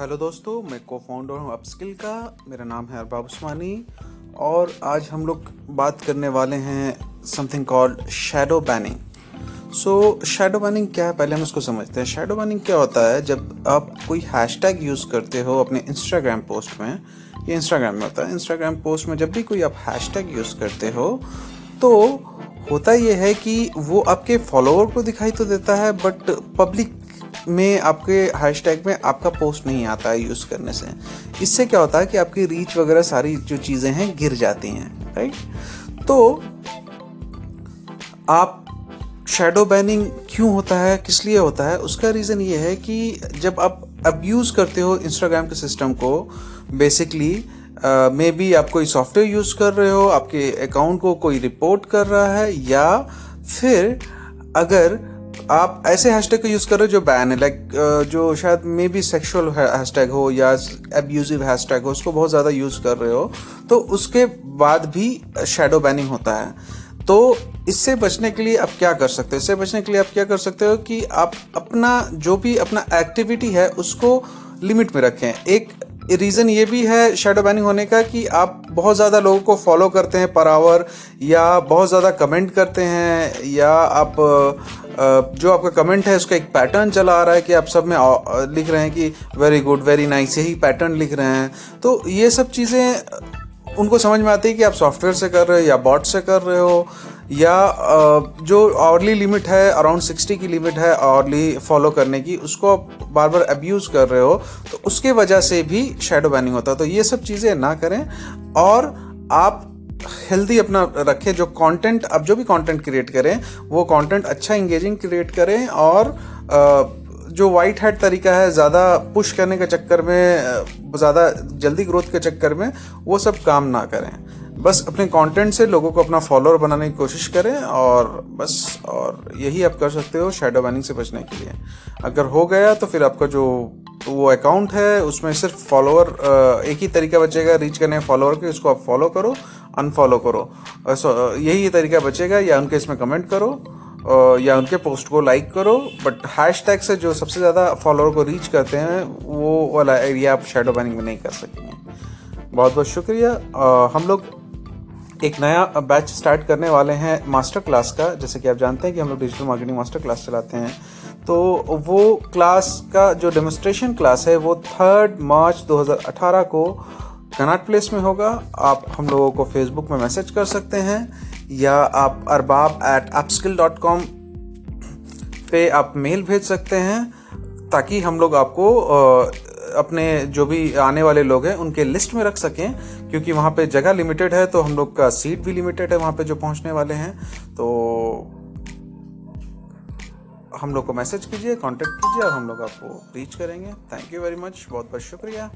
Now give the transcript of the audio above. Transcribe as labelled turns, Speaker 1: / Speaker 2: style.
Speaker 1: Hello दोस्तों, मैं को फाउंडर हूँ अपस्किल का। मेरा नाम है अरबाब उस्मानी और आज हम लोग बात करने वाले हैं something called shadow banning so shadow banning क्या है? पहले हम इसको समझते हैं। शेडो बैनिंग क्या होता है? जब आप कोई हैशटैग यूज़ करते हो अपने इंस्टाग्राम पोस्ट में, ये इंस्टाग्राम में होता है। इंस्टाग्राम पोस्ट में जब भी कोई आप हैशटैग यूज़ करते हो तो होता यह है कि वो आपके फॉलोअर को दिखाई तो देता है बट पब्लिक में आपके हैशटैग में आपका पोस्ट नहीं आता है यूज़ करने से। इससे क्या होता है कि आपकी रीच वगैरह सारी जो चीज़ें हैं गिर जाती हैं राइट तो आप शेडो बैनिंग क्यों होता है, किस लिए होता है? उसका रीज़न ये है कि जब आप अब्यूज़ करते हो इंस्टाग्राम के सिस्टम को बेसिकली मे बी आप कोई सॉफ्टवेयर यूज़ कर रहे हो, आपके अकाउंट को कोई रिपोर्ट कर रहा है, या फिर अगर आप ऐसे हैशटैग का यूज़ कर जो बैन है लाइक जो शायद मे बी सेक्शुअल हैशटैग हो या एब्यूजिव हैशटैग हो, उसको बहुत ज़्यादा यूज़ कर रहे हो तो उसके बाद भी शेडो बैनिंग होता है। तो इससे बचने के लिए आप क्या कर सकते हो? इससे बचने के लिए आप क्या कर सकते हो कि आप अपना जो भी अपना एक्टिविटी है, उसको लिमिट में रखें। एक रीज़न ये भी है शेडो बैनिंग होने का कि आप बहुत ज़्यादा लोगों को फॉलो करते हैं पर आवर या बहुत ज़्यादा कमेंट करते हैं, या आप जो आपका कमेंट है, उसका एक पैटर्न चला आ रहा है कि आप सब में लिख रहे हैं कि वेरी गुड वेरी नाइस यही पैटर्न लिख रहे हैं। तो ये सब चीज़ें, उनको समझ में आती है कि आप सॉफ्टवेयर से कर रहे हो या बॉट से कर रहे हो। या जो आवरली लिमिट है अराउंड सिक्सटी की लिमिट है आवरली फॉलो करने की, उसको आप बार बार अब्यूज़ कर रहे हो तो उसके वजह से भी शेडो बैनिंग होता है। तो ये सब चीज़ें ना करें और आप हेल्दी अपना रखें, जो कंटेंट अब जो भी कंटेंट क्रिएट करें, वो कंटेंट अच्छा इंगेजिंग क्रिएट करें और जो वाइट हैट तरीका है, ज़्यादा पुश करने के चक्कर में ज़्यादा जल्दी ग्रोथ के चक्कर में, वो सब काम ना करें। बस अपने कंटेंट से लोगों को अपना फॉलोअर बनाने की कोशिश करें और बस, और यही आप कर सकते हो शेडो बैनिंग से बचने के लिए। अगर हो गया तो फिर आपका जो वो अकाउंट है, उसमें सिर्फ़ फॉलोअर एक ही तरीका बचेगा रीच करने फॉलोअर के, उसको आप फॉलो करो अनफॉलो करो। यही तरीका बचेगा, या उनके इसमें कमेंट करो या उनके पोस्ट को लाइक करो बट हैश टैग से जो सबसे ज़्यादा फॉलोअर को रीच करते हैं, वो वाला एरिया आप शेडो बैनिंग में नहीं कर सकेंगे। बहुत बहुत शुक्रिया हम लोग एक नया बैच स्टार्ट करने वाले हैं मास्टर क्लास का। जैसे कि आप जानते हैं कि हम लोग डिजिटल मार्केटिंग मास्टर क्लास चलाते हैं। तो वो क्लास का जो डेमोस्ट्रेशन क्लास है, वो थर्ड मार्च 2018 को कनाट प्लेस में होगा। आप हम लोगों को फेसबुक में मैसेज कर सकते हैं, या आप Arbab at upskill dot com पे आप मेल भेज सकते हैं, ताकि हम लोग आपको अपने जो भी आने वाले लोग हैं, उनके लिस्ट में रख सकें, क्योंकि वहाँ पे जगह लिमिटेड है तो हम लोग का सीट भी लिमिटेड है वहाँ पे जो पहुँचने वाले हैं। तो हम लोग को मैसेज कीजिए कांटेक्ट कीजिए और हम लोग आपको रीच करेंगे। थैंक यू वेरी मच बहुत बहुत शुक्रिया।